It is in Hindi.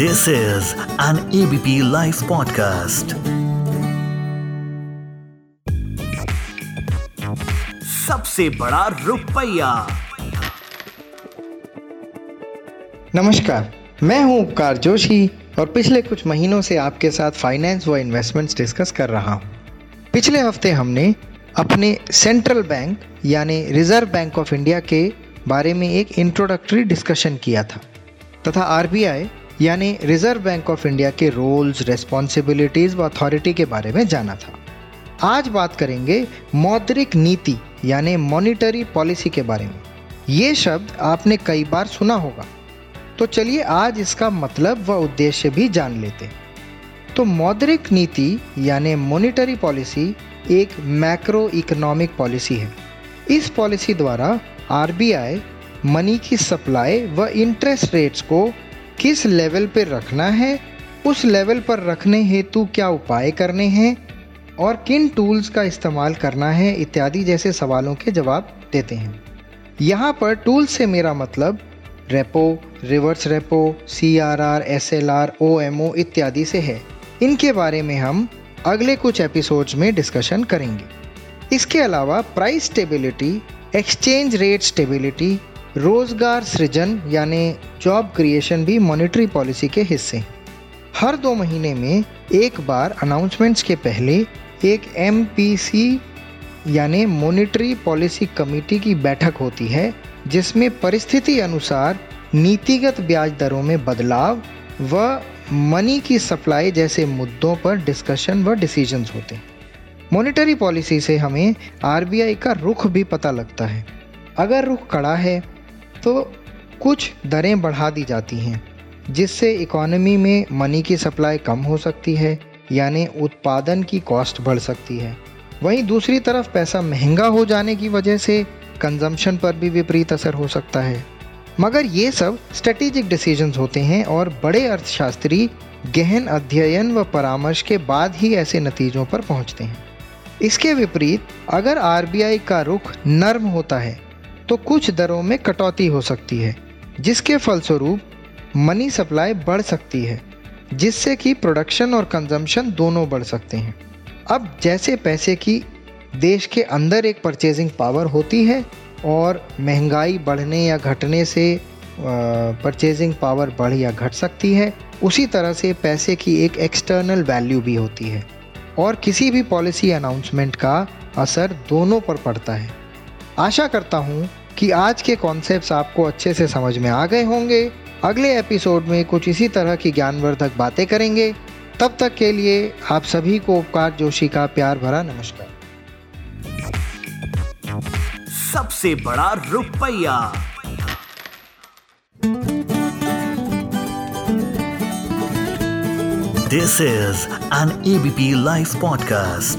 This is an ABP Life podcast. सबसे बड़ा रुपया नमस्कार, मैं हूँ उपकार जोशी और पिछले कुछ महीनों से आपके साथ फाइनेंस व इन्वेस्टमेंट्स डिस्कस कर रहा हूँ पिछले हफ़्ते हमने अपने सेंट्रल बैंक यानी रिज़र्व बैंक ऑफ़ इंडिया के बारे में एक इंट्रोडक्टरी डिस्कशन किया था, तथा आरबीआई यानी रिज़र्व बैंक ऑफ़ इंडिया के रोल्स रेस्पॉन्सिबिलिटीज व अथॉरिटी के बारे में जाना था। आज बात करेंगे मौद्रिक नीति, यानी मॉनिटरी पॉलिसी के बारे में। ये शब्द आपने कई बार सुना होगा। तो चलिए आज इसका मतलब व उद्देश्य भी जान लेते हैं। तो मौद्रिक नीति, यानी मॉनिटरी पॉलिसी एक मैक्रो इकोनॉमिक पॉलिसी है। इस पॉलिसी द्वारा आरबीआई मनी की सप्लाई व इंटरेस्ट रेट्स को किस लेवल पर रखना है, उस लेवल पर रखने हेतु क्या उपाय करने हैं और किन टूल्स का इस्तेमाल करना है इत्यादि जैसे सवालों के जवाब देते हैं। यहाँ पर टूल्स से मेरा मतलब repo, reverse repo C R R S L R O M O इत्यादि से है। इनके बारे में हम अगले कुछ एपिसोड्स में डिस्कशन करेंगे। इसके अलावा price stability, exchange rate stability रोज़गार सृजन यानी जॉब क्रिएशन भी मॉनिटरी पॉलिसी के हिस्से। हैं हर दो महीने में एक बार अनाउंसमेंट्स के पहले एक एमपीसी यानी मॉनिटरी पॉलिसी कमेटी की बैठक होती है, जिसमें परिस्थिति अनुसार नीतिगत ब्याज दरों में बदलाव व मनी की सप्लाई जैसे मुद्दों पर डिस्कशन व डिसीजंस होते हैं। मॉनिटरी पॉलिसी से हमें आरबीआई का रुख भी पता लगता है। अगर रुख कड़ा है तो कुछ दरें बढ़ा दी जाती हैं, जिससे इकोनॉमी में मनी की सप्लाई कम हो सकती है, यानी उत्पादन की कॉस्ट बढ़ सकती है। वहीं दूसरी तरफ़ पैसा महँगा हो जाने की वजह से कंजम्पशन पर भी विपरीत असर हो सकता है। मगर ये सब स्ट्रेटेजिक डिसीजंस होते हैं और बड़े अर्थशास्त्री गहन अध्ययन व परामर्श के बाद ही ऐसे नतीजों पर पहुँचते हैं। इसके विपरीत अगर आरबीआई का रुख नर्म होता है तो कुछ दरों में कटौती हो सकती है, जिसके फलस्वरूप मनी सप्लाई बढ़ सकती है, जिससे कि प्रोडक्शन और कंजम्पशन दोनों बढ़ सकते हैं। अब जैसे पैसे की देश के अंदर एक परचेजिंग पावर होती है और महँगाई बढ़ने या घटने से परचेजिंग पावर बढ़ या घट सकती है, उसी तरह से पैसे की एक एक्सटर्नल वैल्यू भी होती है और किसी भी पॉलिसी अनाउंसमेंट का असर दोनों पर पड़ता है। आशा करता हूँ कि आज के कॉन्सेप्ट्स आपको अच्छे से समझ में आ गए होंगे। अगले एपिसोड में कुछ इसी तरह की ज्ञानवर्धक बातें करेंगे। तब तक के लिए आप सभी को उपकार जोशी का प्यार भरा नमस्कार। सबसे बड़ा रुपया। This is an ABP live podcast